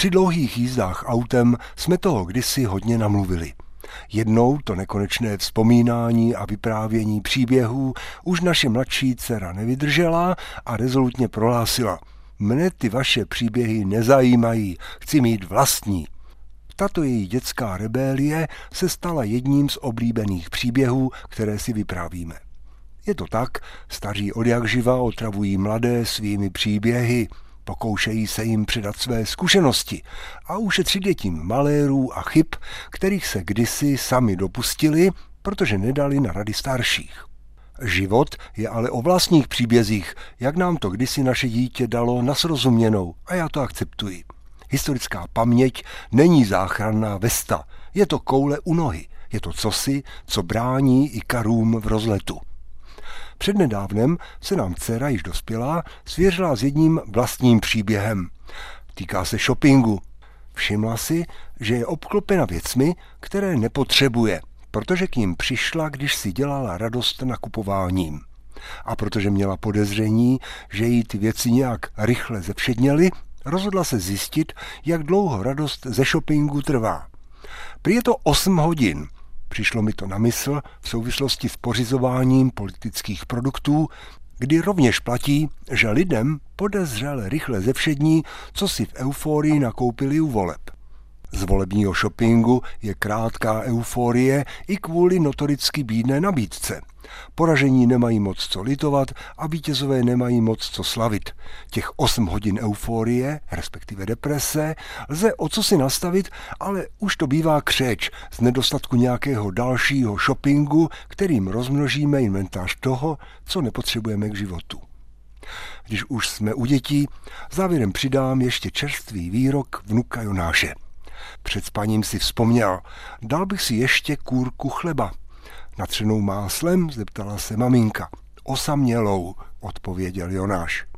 Při dlouhých jízdách autem jsme toho kdysi hodně namluvili. Jednou to nekonečné vzpomínání a vyprávění příběhů už naše mladší dcera nevydržela a rezolutně prohlásila. Mne ty vaše příběhy nezajímají, chci mít vlastní. Tato její dětská rebélie se stala jedním z oblíbených příběhů, které si vyprávíme. Je to tak, staří od jak živa otravují mladé svými příběhy, pokoušejí se jim předat své zkušenosti a ušetřit je malérů a chyb, kterých se kdysi sami dopustili, protože nedali na rady starších. Život je ale o vlastních příbězích, jak nám to kdysi naše dítě dalo na srozuměnou a já to akceptuji. Historická paměť není záchranná vesta, je to koule u nohy, je to cosi, co brání i karům v rozletu. Přednedávnem se nám dcera již dospělá svěřila s jedním vlastním příběhem. Týká se shoppingu. Všimla si, že je obklopena věcmi, které nepotřebuje, protože k ním přišla, když si dělala radost nakupováním. A protože měla podezření, že jí ty věci nějak rychle zevšedněly, rozhodla se zjistit, jak dlouho radost ze shoppingu trvá. Prý je to 8 hodin – Přišlo mi to na mysl v souvislosti s pořizováním politických produktů, kdy rovněž platí, že lidem podezřele rychle ze všední, co si v euforii nakoupili u voleb. Z volebního shoppingu je krátká euforie i kvůli notoricky bídné nabídce. Poražení nemají moc co litovat a vítězové nemají moc co slavit. Těch 8 hodin euforie, respektive deprese, lze o co si nastavit, ale už to bývá křeč z nedostatku nějakého dalšího shoppingu, kterým rozmnožíme inventář toho, co nepotřebujeme k životu. Když už jsme u dětí, závěrem přidám ještě čerstvý výrok vnuka Jonáše – před spaním si vzpomněl, dal bych si ještě kůrku chleba. Natřenou máslem zeptala se maminka. Osamělou, odpověděl Jonáš.